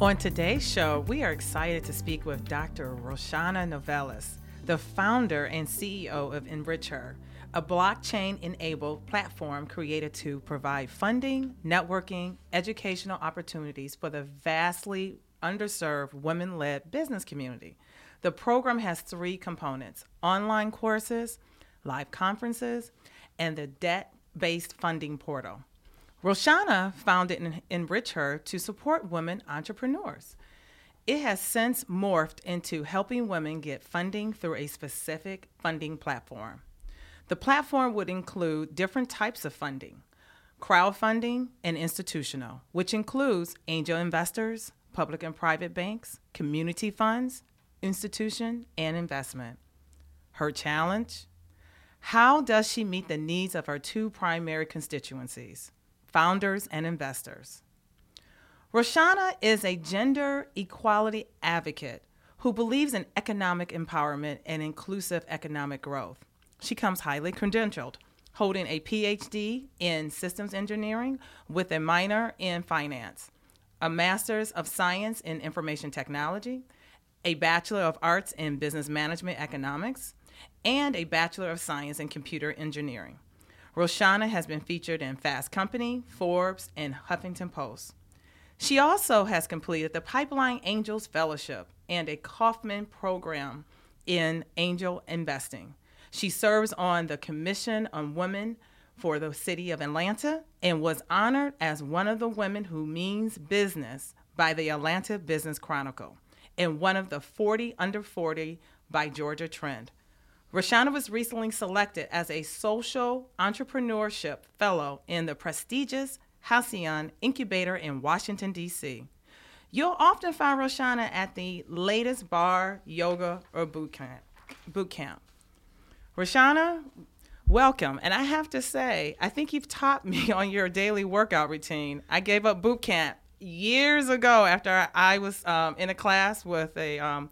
On today's show, we are excited to speak with Dr. Roshawnna Novellus, the founder and CEO of EnrichHer, a blockchain enabled platform created to provide funding, networking, educational opportunities for the vastly underserved women led business community. The program has three components online courses, live conferences, and the debt based funding portal. Roshawnna founded EnrichHer to support women entrepreneurs. It has since morphed into helping women get funding through a specific funding platform. The platform would include different types of funding crowdfunding and institutional, which includes angel investors, public and private banks, community funds, institution, and investment. Her challenge? How does she meet the needs of her two primary constituencies? Founders, and investors. Roshawnna is a gender equality advocate who believes in economic empowerment and inclusive economic growth. She comes highly credentialed, holding a PhD in systems engineering with a minor in finance, a master's of science in information technology, a bachelor of arts in business management economics, and a bachelor of science in computer engineering. Roshawnna has been featured in Fast Company, Forbes, and Huffington Post. She also has completed the Pipeline Angels Fellowship and a Kauffman program in angel investing. She serves on the Commission on Women for the City of Atlanta and was honored as one of the women who means business by the Atlanta Business Chronicle and one of the 40 under 40 by Georgia Trend. Roshawnna was recently selected as a social entrepreneurship fellow in the prestigious Halcyon Incubator in Washington, D.C. You'll often find Roshawnna at the latest bar, yoga, or boot camp. Boot camp. Roshawnna, welcome. And I have to say, I think you've taught me on your daily workout routine. I gave up boot camp years ago after I was um, in a class with a um,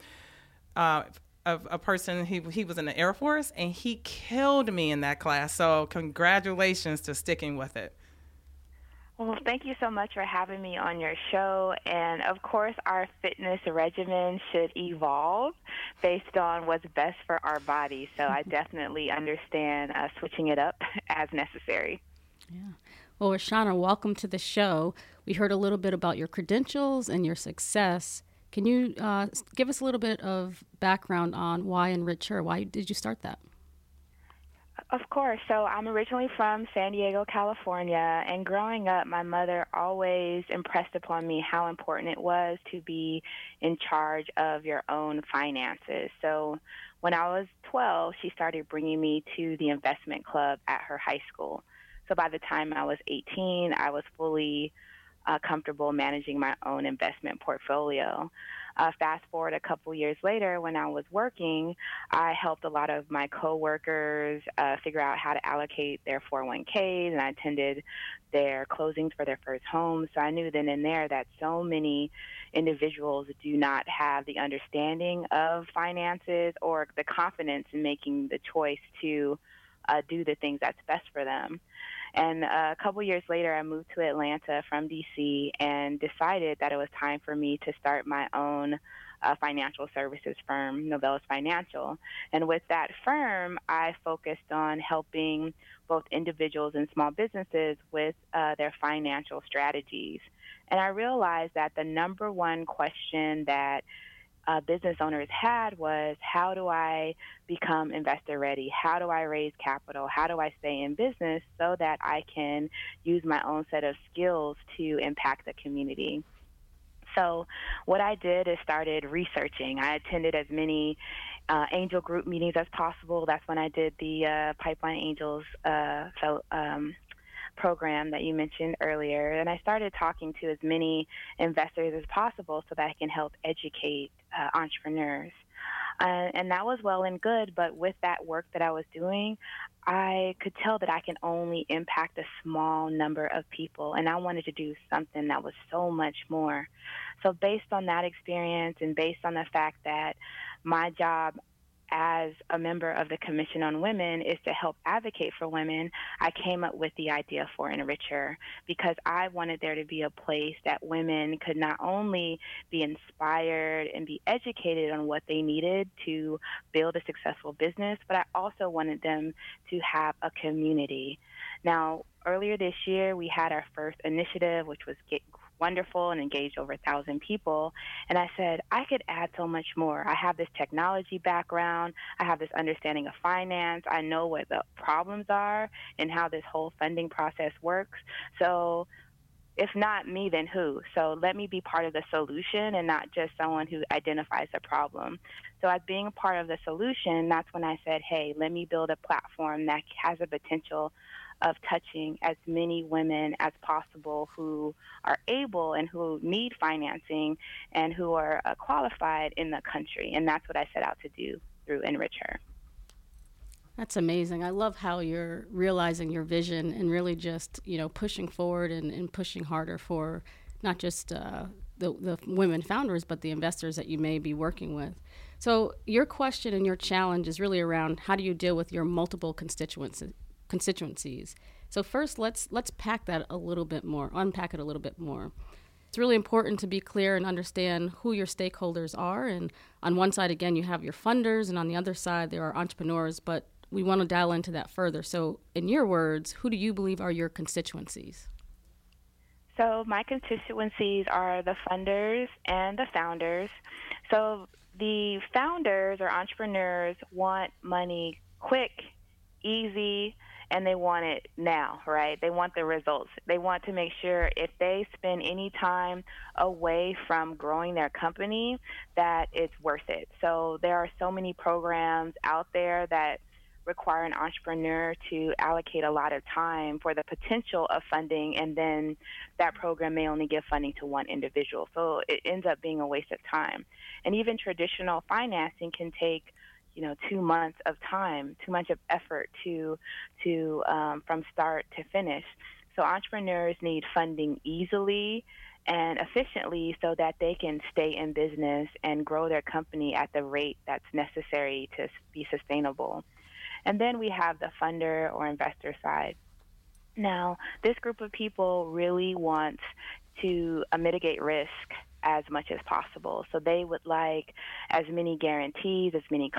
uh, of a person he he was in the Air Force and he killed me in that class. So congratulations to sticking with it. Well, thank you so much for having me on your show. And of course, our fitness regimen should evolve based on what's best for our body. So I definitely understand uh, switching it up as necessary. Yeah. Well, Roshawnna, welcome to the show. We heard a little bit about your credentials and your success. Can you uh, give us a little bit of background on why EnrichHer? Why did you start that? Of course. So I'm originally from San Diego, California, and growing up, my mother always impressed upon me how important it was to be in charge of your own finances. So when I was 12, she started bringing me to the investment club at her high school. So by the time I was 18, I was fully uh, comfortable managing my own investment portfolio. Uh, fast forward a couple years later, when I was working, I helped a lot of my coworkers uh, figure out how to allocate their 401ks, and I attended their closings for their first home. So I knew then and there that so many individuals do not have the understanding of finances or the confidence in making the choice to uh, do the things that's best for them. And uh, a couple years later, I moved to Atlanta from DC and decided that it was time for me to start my own uh, financial services firm, Novellus Financial. And with that firm, I focused on helping both individuals and small businesses with uh, their financial strategies. And I realized that the number one question that uh, business owners had was how do I become investor ready? How do I raise capital? How do I stay in business so that I can use my own set of skills to impact the community? So, what I did is started researching. I attended as many uh, angel group meetings as possible. That's when I did the uh, Pipeline Angels uh, so, um, program that you mentioned earlier. And I started talking to as many investors as possible so that I can help educate uh, entrepreneurs. Uh, and that was well and good, but with that work that I was doing, I could tell that I can only impact a small number of people, and I wanted to do something that was so much more. So, based on that experience and based on the fact that my job as a member of the Commission on Women is to help advocate for women, I came up with the idea for EnrichHer because I wanted there to be a place that women could not only be inspired and be educated on what they needed to build a successful business, but I also wanted them to have a community. Now, earlier this year, we had our first initiative, which was Get wonderful and engaged over a thousand people. And I said, I could add so much more. I have this technology background, I have this understanding of finance, I know what the problems are and how this whole funding process works. So if not me, then who? So let me be part of the solution and not just someone who identifies the problem. So, as being a part of the solution, that's when I said, hey, let me build a platform that has a potential of touching as many women as possible who are able and who need financing and who are uh, qualified in the country. And that's what I set out to do through EnrichHer. That's amazing. I love how you're realizing your vision and really just, you know, pushing forward and, and pushing harder for not just uh, the, the women founders, but the investors that you may be working with. So, your question and your challenge is really around how do you deal with your multiple constituents constituencies. So first, let's let's pack that a little bit more, unpack it a little bit more. It's really important to be clear and understand who your stakeholders are. And on one side, again, you have your funders, and on the other side, there are entrepreneurs. But we want to dial into that further. So, in your words, who do you believe are your constituencies? So, my constituencies are the funders and the founders. So, the founders or entrepreneurs want money quick, easy, and they want it now, right? They want the results. They want to make sure if they spend any time away from growing their company, that it's worth it. So there are so many programs out there that require an entrepreneur to allocate a lot of time for the potential of funding, and then that program may only give funding to one individual. So it ends up being a waste of time. And even traditional financing can take you know two months of time, too much of effort to to um, from start to finish. So entrepreneurs need funding easily and efficiently so that they can stay in business and grow their company at the rate that's necessary to be sustainable. And then we have the funder or investor side. Now, this group of people really wants to uh, mitigate risk as much as possible. So they would like as many guarantees, as many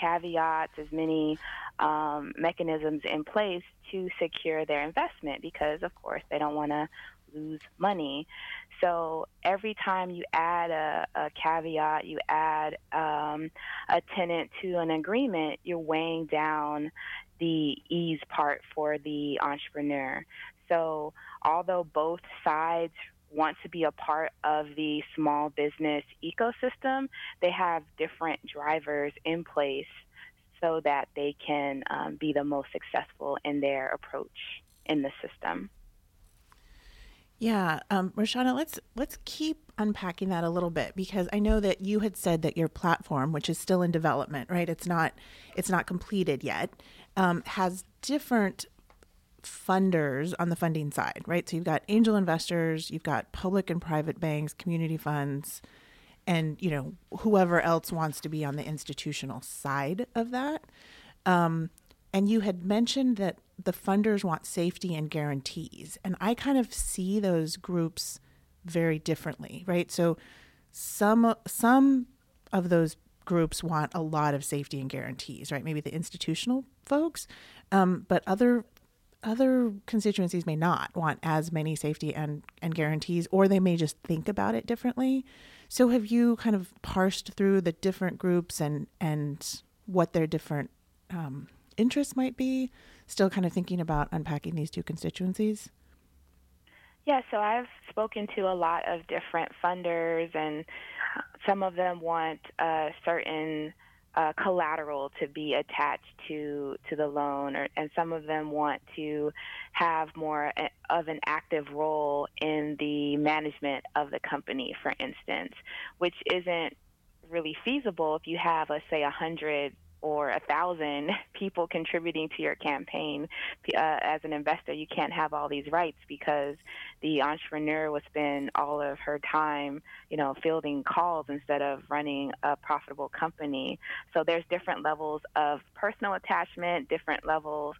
caveats, as many um, mechanisms in place to secure their investment because, of course, they don't want to lose money. So every time you add a, a caveat, you add um, a tenant to an agreement, you're weighing down the ease part for the entrepreneur. So although both sides want to be a part of the small business ecosystem, they have different drivers in place so that they can um, be the most successful in their approach in the system. Yeah, um, Roshawnna, let's let's keep unpacking that a little bit because I know that you had said that your platform, which is still in development, right? It's not it's not completed yet, um, has different funders on the funding side, right? So you've got angel investors, you've got public and private banks, community funds, and you know whoever else wants to be on the institutional side of that. Um, and you had mentioned that the funders want safety and guarantees, and I kind of see those groups very differently, right? So some some of those groups want a lot of safety and guarantees, right? Maybe the institutional folks, um, but other other constituencies may not want as many safety and, and guarantees, or they may just think about it differently. So, have you kind of parsed through the different groups and and what their different um, interests might be? Still, kind of thinking about unpacking these two constituencies. Yeah, so I've spoken to a lot of different funders, and some of them want a certain uh, collateral to be attached to to the loan, or, and some of them want to have more of an active role in the management of the company, for instance, which isn't really feasible if you have, let's say, a hundred or a thousand people contributing to your campaign uh, as an investor you can't have all these rights because the entrepreneur will spend all of her time you know fielding calls instead of running a profitable company. So there's different levels of personal attachment different levels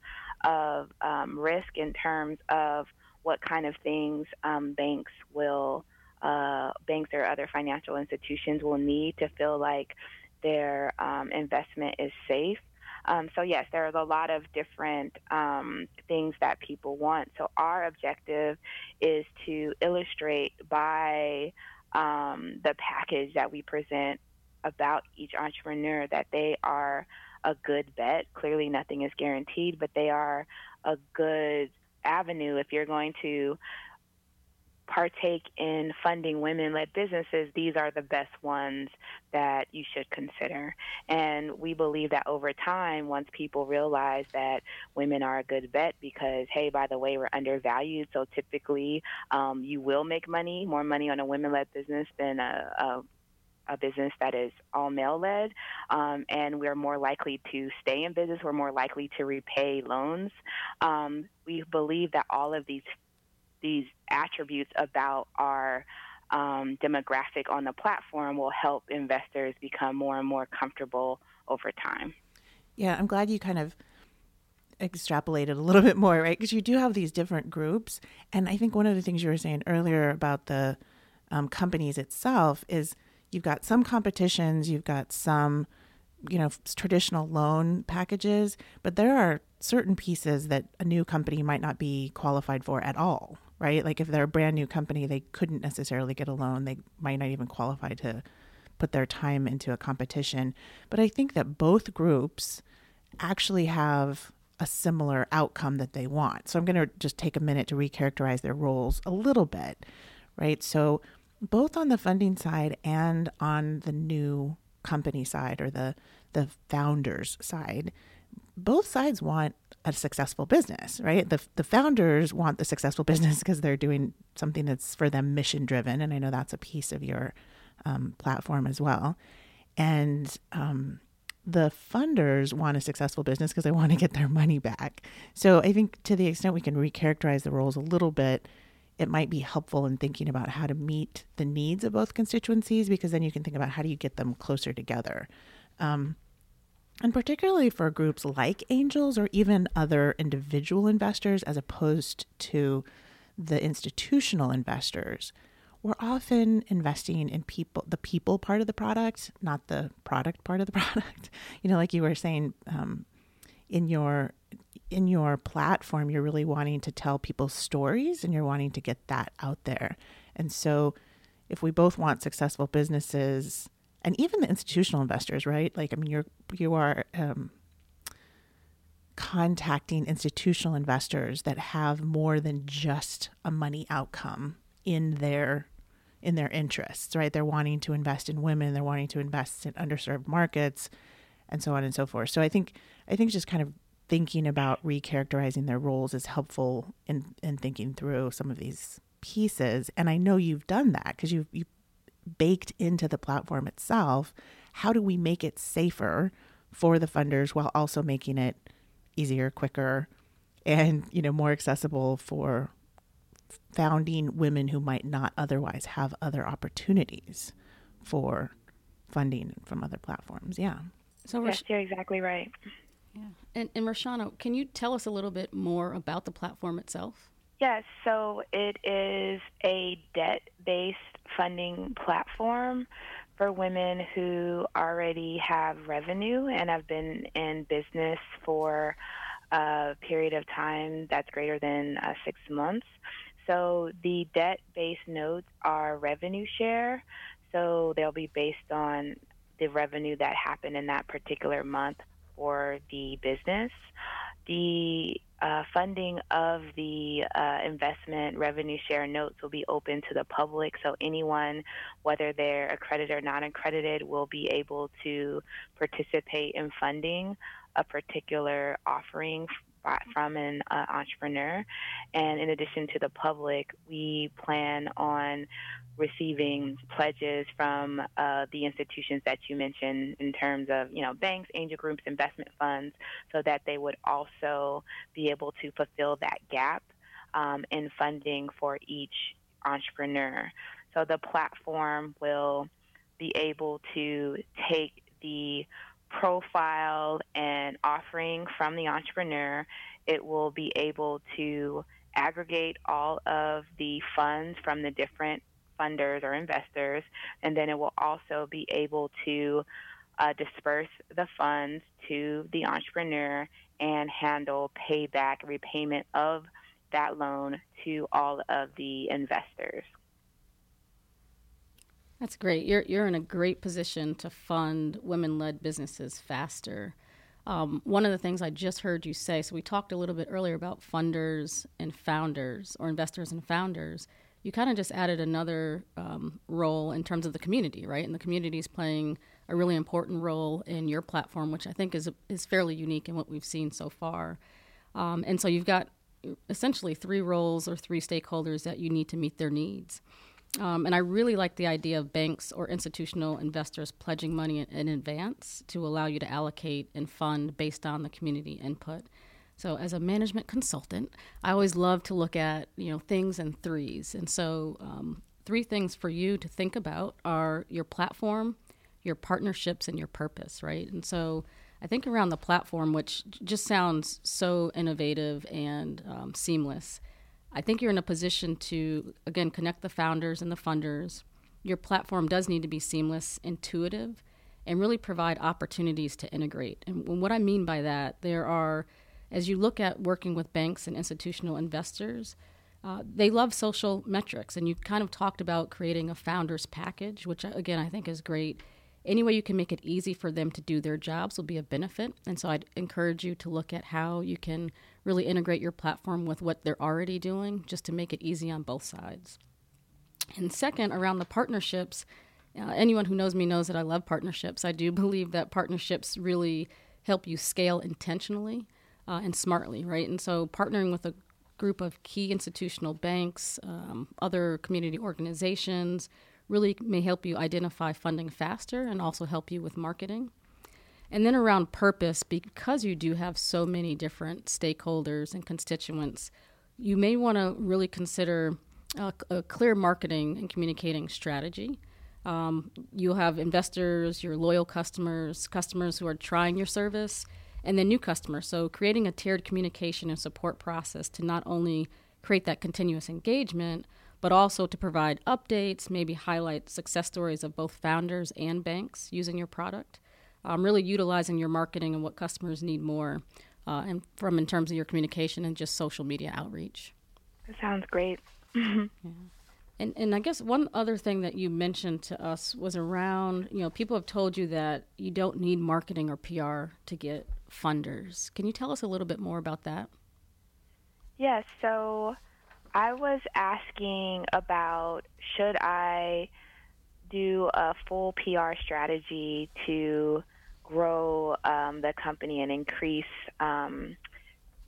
of um, risk in terms of what kind of things um, banks will uh, banks or other financial institutions will need to feel like their um, investment is safe. Um, so yes, there are a lot of different um, things that people want. So our objective is to illustrate by um, the package that we present about each entrepreneur that they are a good bet. Clearly, nothing is guaranteed, but they are a good avenue if you're going to partake in funding women led businesses, these are the best ones that you should consider. And we believe that over time, once people realize that women are a good bet because, hey, by the way, we're undervalued, so typically um, you will make money, more money on a women led business than a, a a business that is all male led, um, and we're more likely to stay in business. We're more likely to repay loans. Um, we believe that all of these these attributes about our um, demographic on the platform will help investors become more and more comfortable over time. Yeah, I'm glad you kind of extrapolated a little bit more, right? Because you do have these different groups. And I think one of the things you were saying earlier about the um, companies itself is you've got some competitions, you've got some, you know, traditional loan packages, but there are certain pieces that a new company might not be qualified for at all, right? Like if they're a brand new company, they couldn't necessarily get a loan. They might not even qualify to put their time into a competition. But I think that both groups actually have a similar outcome that they want. So I'm going to just take a minute to recharacterize their roles a little bit, right? So both on the funding side and on the new company side or the the founders side, both sides want a successful business, right? The the founders want the successful business because they're doing something that's for them mission driven, and I know that's a piece of your um, platform as well. And um, the funders want a successful business because they want to get their money back. So I think to the extent we can recharacterize the roles a little bit, it might be helpful in thinking about how to meet the needs of both constituencies because then you can think about how do you get them closer together. Um, and particularly for groups like angels or even other individual investors, as opposed to the institutional investors, we're often investing in people, the people part of the product, not the product part of the product. You know, like you were saying, um, in your in your platform, you're really wanting to tell people's stories and you're wanting to get that out there. And so, if we both want successful businesses and even the institutional investors, right? Like, I mean, you're you are um, contacting institutional investors that have more than just a money outcome in their in their interests, right? They're wanting to invest in women, they're wanting to invest in underserved markets, and so on and so forth. So I think I think just kind of thinking about recharacterizing their roles is helpful in in thinking through some of these pieces. And I know you've done that because you've you baked into the platform itself. How do we make it safer for the funders while also making it easier, quicker, and you know more accessible for founding women who might not otherwise have other opportunities for funding from other platforms? Yeah. So yes, you're exactly right. Yeah. And, and Roshawnna, can you tell us a little bit more about the platform itself? Yes, so it is a debt based funding platform for women who already have revenue and have been in business for a period of time that's greater than uh, six months. So the debt based notes are revenue share. So they'll be based on the revenue that happened in that particular month for the business. The uh, funding of the uh, investment revenue share notes will be open to the public, so anyone, whether they're accredited or non accredited, will be able to participate in funding a particular offering from an uh, entrepreneur. And in addition to the public, we plan on receiving pledges from uh, the institutions that you mentioned in terms of, you know, banks, angel groups, investment funds, so that they would also be able to fulfill that gap um, in funding for each entrepreneur. So the platform will be able to take the profile and offering from the entrepreneur. It will be able to aggregate all of the funds from the different funders or investors, and then it will also be able to uh, disperse the funds to the entrepreneur and handle payback repayment of that loan to all of the investors. That's great. You're you're in a great position to fund women-led businesses faster. Um, one of the things I just heard you say. So we talked a little bit earlier about funders and founders, or investors and founders you kind of just added another um, role in terms of the community, right? And the community is playing a really important role in your platform, which I think is is fairly unique in what we've seen so far. Um, and so you've got essentially three roles or three stakeholders that you need to meet their needs. Um, and I really like the idea of banks or institutional investors pledging money in, in advance to allow you to allocate and fund based on the community input. So, as a management consultant, I always love to look at you know things in threes. And so, um, three things for you to think about are your platform, your partnerships, and your purpose. Right. And so, I think around the platform, which just sounds so innovative and um, seamless, I think you're in a position to again connect the founders and the funders. Your platform does need to be seamless, intuitive, and really provide opportunities to integrate. And what I mean by that, there are as you look at working with banks and institutional investors, uh, they love social metrics. And you kind of talked about creating a founders package, which, uh, again, I think is great. Any way you can make it easy for them to do their jobs will be a benefit. And so I'd encourage you to look at how you can really integrate your platform with what they're already doing just to make it easy on both sides. And second, around the partnerships, uh, anyone who knows me knows that I love partnerships. I do believe that partnerships really help you scale intentionally uh, and smartly, right? And so partnering with a group of key institutional banks, um, other community organizations, really may help you identify funding faster and also help you with marketing. And then around purpose, because you do have so many different stakeholders and constituents, you may want to really consider a, a, clear marketing and communicating strategy. Um, you'll have investors, your loyal customers, customers who are trying your service, and then new customers. So creating a tiered communication and support process to not only create that continuous engagement, but also to provide updates, maybe highlight success stories of both founders and banks using your product. Um, really utilizing your marketing and what customers need more, uh, and from in terms of your communication and just social media outreach. That sounds great. yeah. And and I guess one other thing that you mentioned to us was around, you know, people have told you that you don't need marketing or PR to get funders. Can you tell us a little bit more about that? Yes. So I was asking about should I do a full PR strategy to grow um, the company and increase um,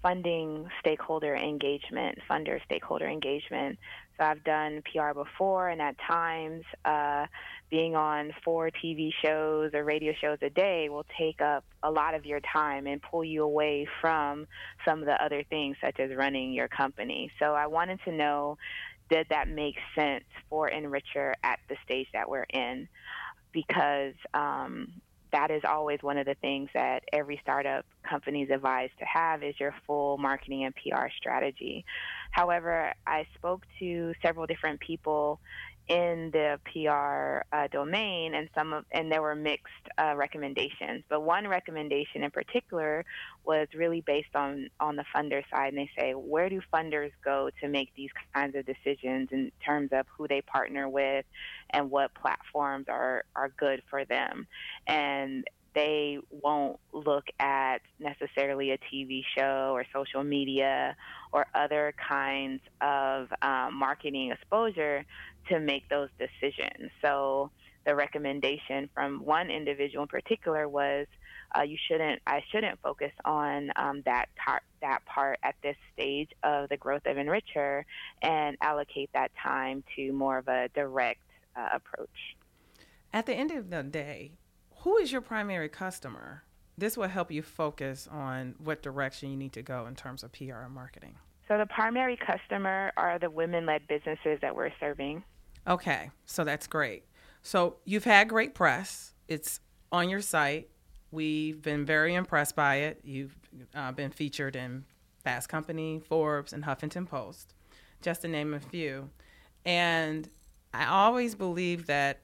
funding stakeholder engagement, funder stakeholder engagement. So I've done PR before, and at times, uh, being on four TV shows or radio shows a day will take up a lot of your time and pull you away from some of the other things, such as running your company. So I wanted to know did that make sense for EnrichHer at the stage that we're in? Because um, that is always one of the things that every startup company is advised to have is your full marketing and PR strategy. However, I spoke to several different people in the PR uh, domain, and some of and there were mixed uh, recommendations. But one recommendation in particular was really based on on the funder side, and they say where do funders go to make these kinds of decisions in terms of who they partner with and what platforms are are good for them, and they won't look at necessarily a TV show or social media or other kinds of um, marketing exposure to make those decisions. So the recommendation from one individual in particular was uh, you shouldn't I shouldn't focus on um, that tar- that part at this stage of the growth of EnrichHer and allocate that time to more of a direct uh, approach. At the end of the day, who is your primary customer? This will help you focus on what direction you need to go in terms of PR and marketing. So the primary customer are the women-led businesses that we're serving. Okay, so that's great. So you've had great press. It's on your site. We've been very impressed by it. You've uh, been featured in Fast Company, Forbes, and Huffington Post, just to name a few. And I always believe that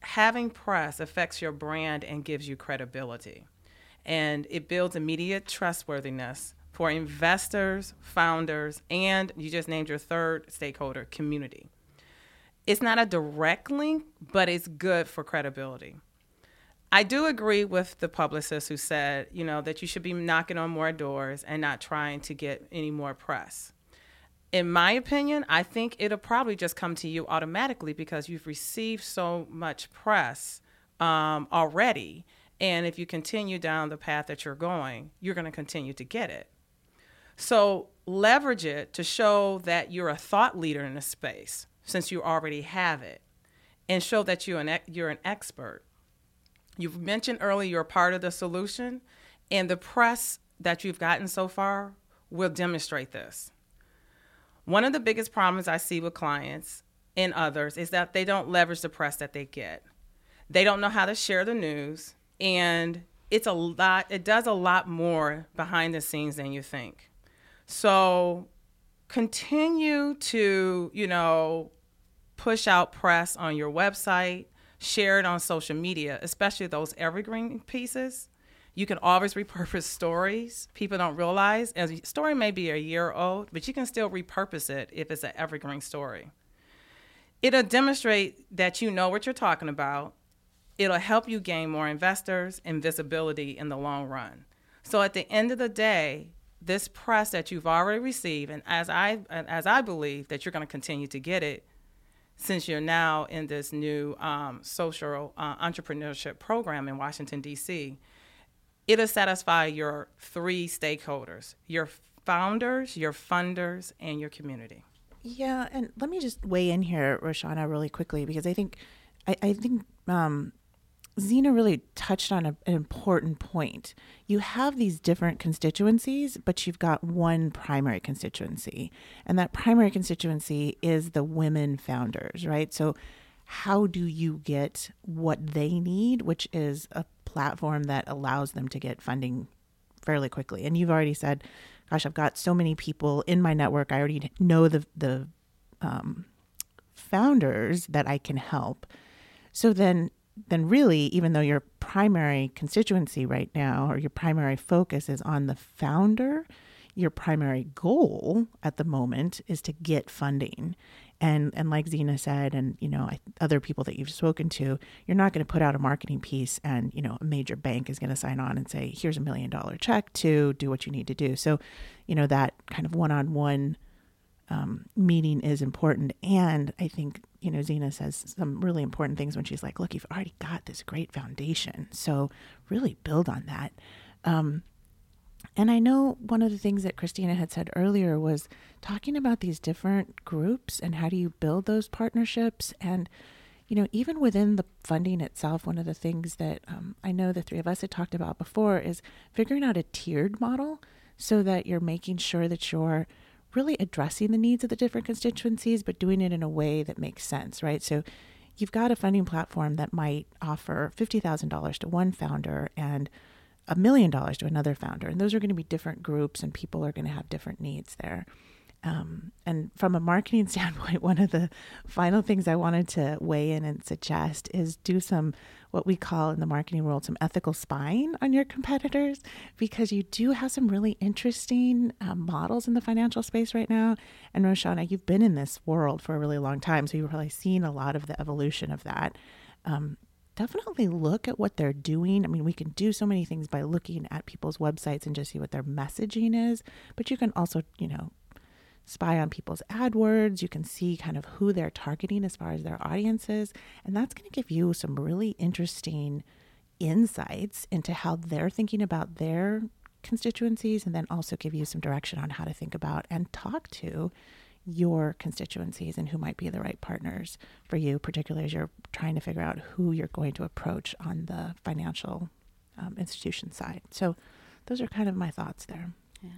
having press affects your brand and gives you credibility. And it builds immediate trustworthiness for investors, founders, and you just named your third stakeholder, community. It's not a direct link, but it's good for credibility. I do agree with the publicist who said, you know, that you should be knocking on more doors and not trying to get any more press in my opinion, I think it'll probably just come to you automatically because you've received so much press um, already. And if you continue down the path that you're going, you're going to continue to get it. So leverage it to show that you're a thought leader in a space since you already have it and show that you're an, you're an expert. You've mentioned earlier you're part of the solution, and the press that you've gotten so far will demonstrate this. One of the biggest problems I see with clients and others is that they don't leverage the press that they get. They don't know how to share the news, and it's a lot, it does a lot more behind the scenes than you think. So continue to, you know, push out press on your website, share it on social media, especially those evergreen pieces. You can always repurpose stories. People don't realize a story may be a year old, but you can still repurpose it if it's an evergreen story. It'll demonstrate that you know what you're talking about. It'll help you gain more investors and visibility in the long run. So at the end of the day, this press that you've already received, and as I as I believe that you're going to continue to get it, since you're now in this new um, social uh, entrepreneurship program in Washington D.C it'll satisfy your three stakeholders your founders, your funders, and your community. Yeah, and let me just weigh in here, Roshawnna, really quickly, because I think I, I think um, Zena really touched on a, an important point. You have these different constituencies, but you've got one primary constituency, and that primary constituency is the women founders, right? So how do you get what they need, which is a platform that allows them to get funding fairly quickly. And you've already said, gosh, I've got so many people in my network. I already know the the um, founders that I can help. So then then really even though your primary constituency right now or your primary focus is on the founder, your primary goal at the moment is to get funding and and like Zena said, and you know other people that you've spoken to, you're not going to put out a marketing piece and you know a major bank is going to sign on and say, here's a million dollar check to do what you need to do. So, you know that kind of one on one meeting is important. And I think you know Zena says some really important things when she's like, look, you've already got this great foundation, so really build on that. Um, and I know one of the things that Christina had said earlier was talking about these different groups and how do you build those partnerships. And, you know, even within the funding itself, one of the things that um, I know the three of us had talked about before is figuring out a tiered model so that you're making sure that you're really addressing the needs of the different constituencies, but doing it in a way that makes sense, right? So you've got a funding platform that might offer $50,000 to one founder and a million dollars to another founder. And those are going to be different groups and people are going to have different needs there. Um, and from a marketing standpoint, one of the final things I wanted to weigh in and suggest is do some what we call in the marketing world some ethical spying on your competitors because you do have some really interesting uh, models in the financial space right now. And Roshawnna, you've been in this world for a really long time, so you've probably seen a lot of the evolution of that. Um, definitely look at what they're doing. I mean, we can do so many things by looking at people's websites and just see what their messaging is, but you can also, you know, spy on people's AdWords. You can see kind of who they're targeting as far as their audiences. And that's going to give you some really interesting insights into how they're thinking about their constituencies and then also give you some direction on how to think about and talk to your constituencies and who might be the right partners for you, particularly as you're trying to figure out who you're going to approach on the financial um, institution side. So, those are kind of my thoughts there. Yeah.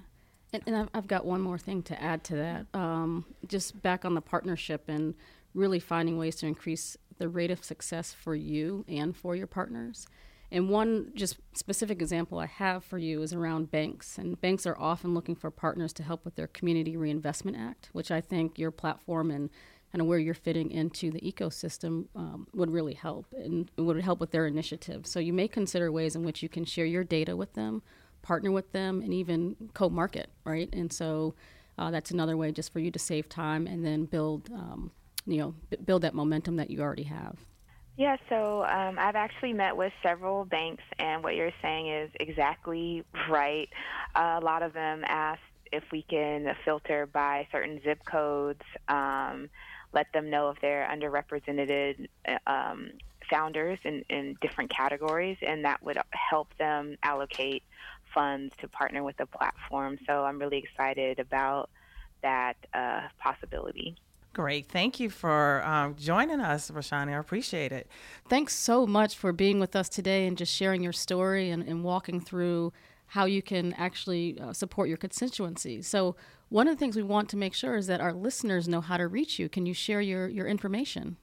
And, and I've got one more thing to add to that. Um, just back on the partnership and really finding ways to increase the rate of success for you and for your partners. And one just specific example I have for you is around banks. And banks are often looking for partners to help with their Community Reinvestment Act, which I think your platform and kind of where you're fitting into the ecosystem um, would really help and would help with their initiative. So you may consider ways in which you can share your data with them partner with them and even co-market, right? And so uh, that's another way just for you to save time and then build, um, you know, b- build that momentum that you already have. Yeah, so um, I've actually met with several banks, and what you're saying is exactly right. Uh, a lot of them ask if we can filter by certain zip codes, um, let them know if they're underrepresented um, founders in, in different categories, and that would help them allocate funds to partner with the platform. So I'm really excited about that uh, possibility. Great. Thank you for um, joining us, Roshani. I appreciate it. Thanks so much for being with us today and just sharing your story and, and walking through how you can actually uh, support your constituency. So, one of the things we want to make sure is that our listeners know how to reach you. Can you share your, your information?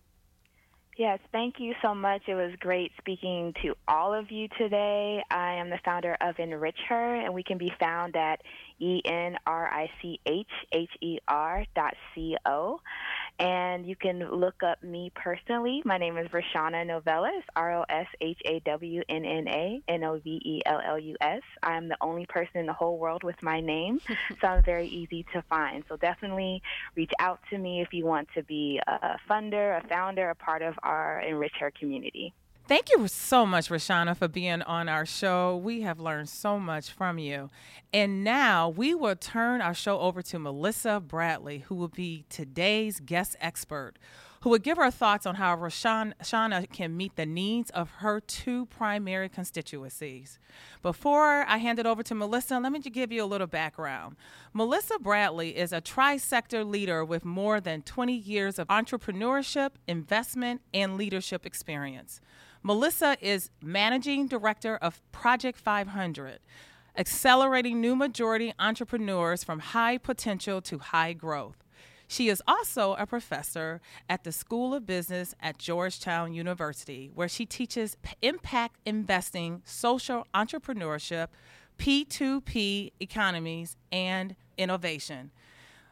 Yes, thank you so much. It was great speaking to all of you today. I am the founder of Enrich Her, and we can be found at E N R I C H H E R dot C O. And you can look up me personally. My name is Roshawnna Novellus, R O S H A W N N A N O V E L L U S. I'm the only person in the whole world with my name, so I'm very easy to find. So definitely reach out to me if you want to be a funder, a founder, a part of our Enrich Her community. Thank you so much, Roshawnna, for being on our show. We have learned so much from you. And now we will turn our show over to Melissa Bradley, who will be today's guest expert, who will give her thoughts on how Roshawnna can meet the needs of her two primary constituencies. Before I hand it over to Melissa, let me just give you a little background. Melissa Bradley is a tri sector leader with more than 20 years of entrepreneurship, investment, and leadership experience. Melissa is managing director of Project 500, accelerating new majority entrepreneurs from high potential to high growth. She is also a professor at the School of Business at Georgetown University, where she teaches impact investing, social entrepreneurship, P2P economies, and innovation.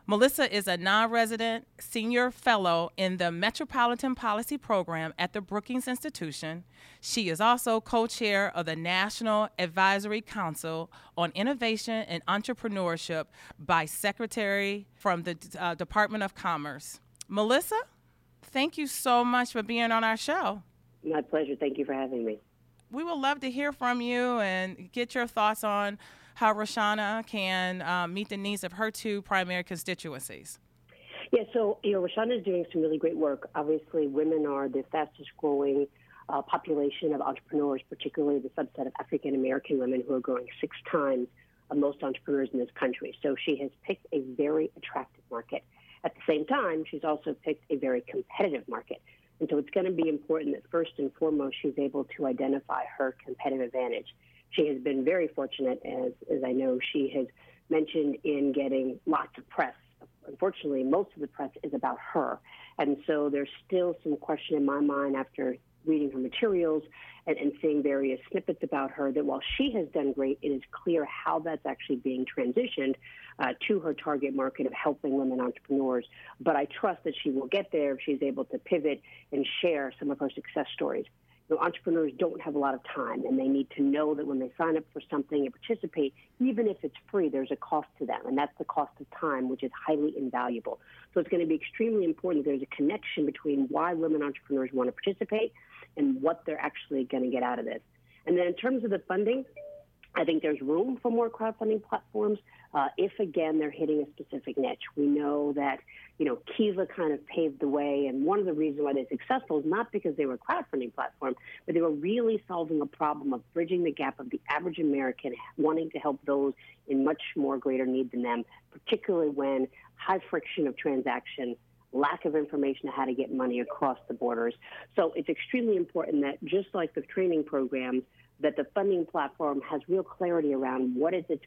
Melissa is a non resident senior fellow in the Metropolitan Policy Program at the Brookings Institution. She is also co chair of the National Advisory Council on Innovation and Entrepreneurship by Secretary from the uh, Department of Commerce. Melissa, thank you so much for being on our show. My pleasure. Thank you for having me. We would love to hear from you and get your thoughts on how Roshawnna can um, meet the needs of her two primary constituencies. Yeah, so you know, Roshawnna is doing some really great work. Obviously, women are the fastest growing uh, population of entrepreneurs, particularly the subset of African American women who are growing six times of most entrepreneurs in this country. So she has picked a very attractive market. At the same time, she's also picked a very competitive market. And so it's going to be important that first and foremost, she's able to identify her competitive advantage she has been very fortunate, as, as I know she has mentioned, in getting lots of press. Unfortunately, most of the press is about her. And so there's still some question in my mind after reading her materials and, and seeing various snippets about her that while she has done great, it is clear how that's actually being transitioned uh, to her target market of helping women entrepreneurs. But I trust that she will get there if she's able to pivot and share some of her success stories. You know, entrepreneurs don't have a lot of time, and they need to know that when they sign up for something and participate, even if it's free, there's a cost to them, and that's the cost of time, which is highly invaluable. So it's going to be extremely important that there's a connection between why women entrepreneurs want to participate and what they're actually going to get out of this. And then in terms of the funding, I think there's room for more crowdfunding platforms uh, if, again, they're hitting a specific niche. We know that, you know, Kiva kind of paved the way, and one of the reasons why they're successful is not because they were a crowdfunding platform, but they were really solving a problem of bridging the gap of the average American wanting to help those in much more greater need than them, particularly when high friction of transaction lack of information on how to get money across the borders. So it's extremely important that just like the training programs, that the funding platform has real clarity around what is its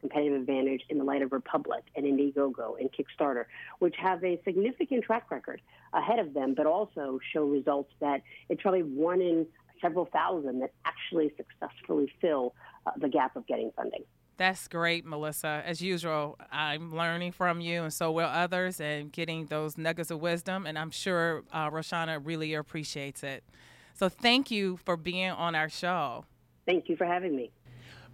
competitive advantage in the light of Republic and Indiegogo and Kickstarter, which have a significant track record ahead of them, but also show results that it's probably one in several thousand that actually successfully fill uh, the gap of getting funding. That's great, Melissa. As usual, I'm learning from you, and so will others, and getting those nuggets of wisdom. And I'm sure uh, Roshawnna really appreciates it. So thank you for being on our show. Thank you for having me.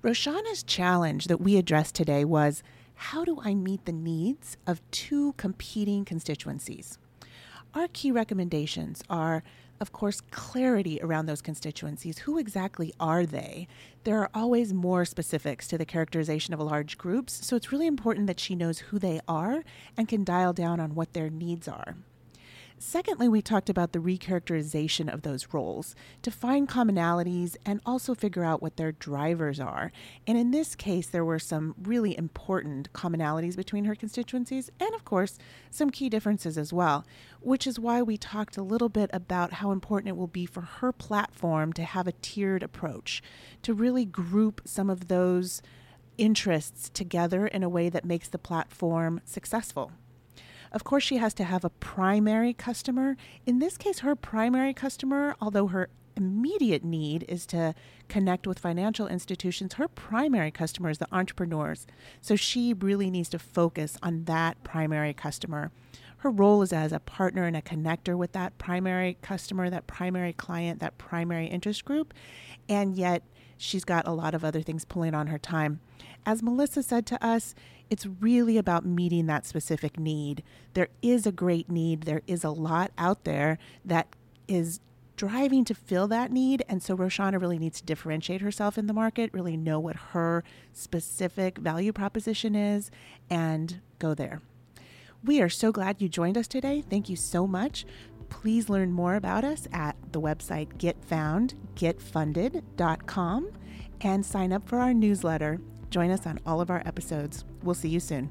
Roshawnna's challenge that we addressed today was how do I meet the needs of two competing constituencies? Our key recommendations are, of course, clarity around those constituencies. Who exactly are they? There are always more specifics to the characterization of large groups, so it's really important that she knows who they are and can dial down on what their needs are. Secondly, we talked about the recharacterization of those roles to find commonalities and also figure out what their drivers are. And in this case, there were some really important commonalities between her constituencies and, of course, some key differences as well, which is why we talked a little bit about how important it will be for her platform to have a tiered approach, to really group some of those interests together in a way that makes the platform successful. Of course, she has to have a primary customer. In this case, her primary customer, although her immediate need is to connect with financial institutions, her primary customer is the entrepreneurs. So she really needs to focus on that primary customer. Her role is as a partner and a connector with that primary customer, that primary client, that primary interest group. And yet, she's got a lot of other things pulling on her time. As Melissa said to us, it's really about meeting that specific need. There is a great need, there is a lot out there that is driving to fill that need. And so Roshawnna really needs to differentiate herself in the market, really know what her specific value proposition is, and go there. We are so glad you joined us today. Thank you so much. Please learn more about us at the website getfoundgetfunded.com and sign up for our newsletter. Join us on all of our episodes. We'll see you soon.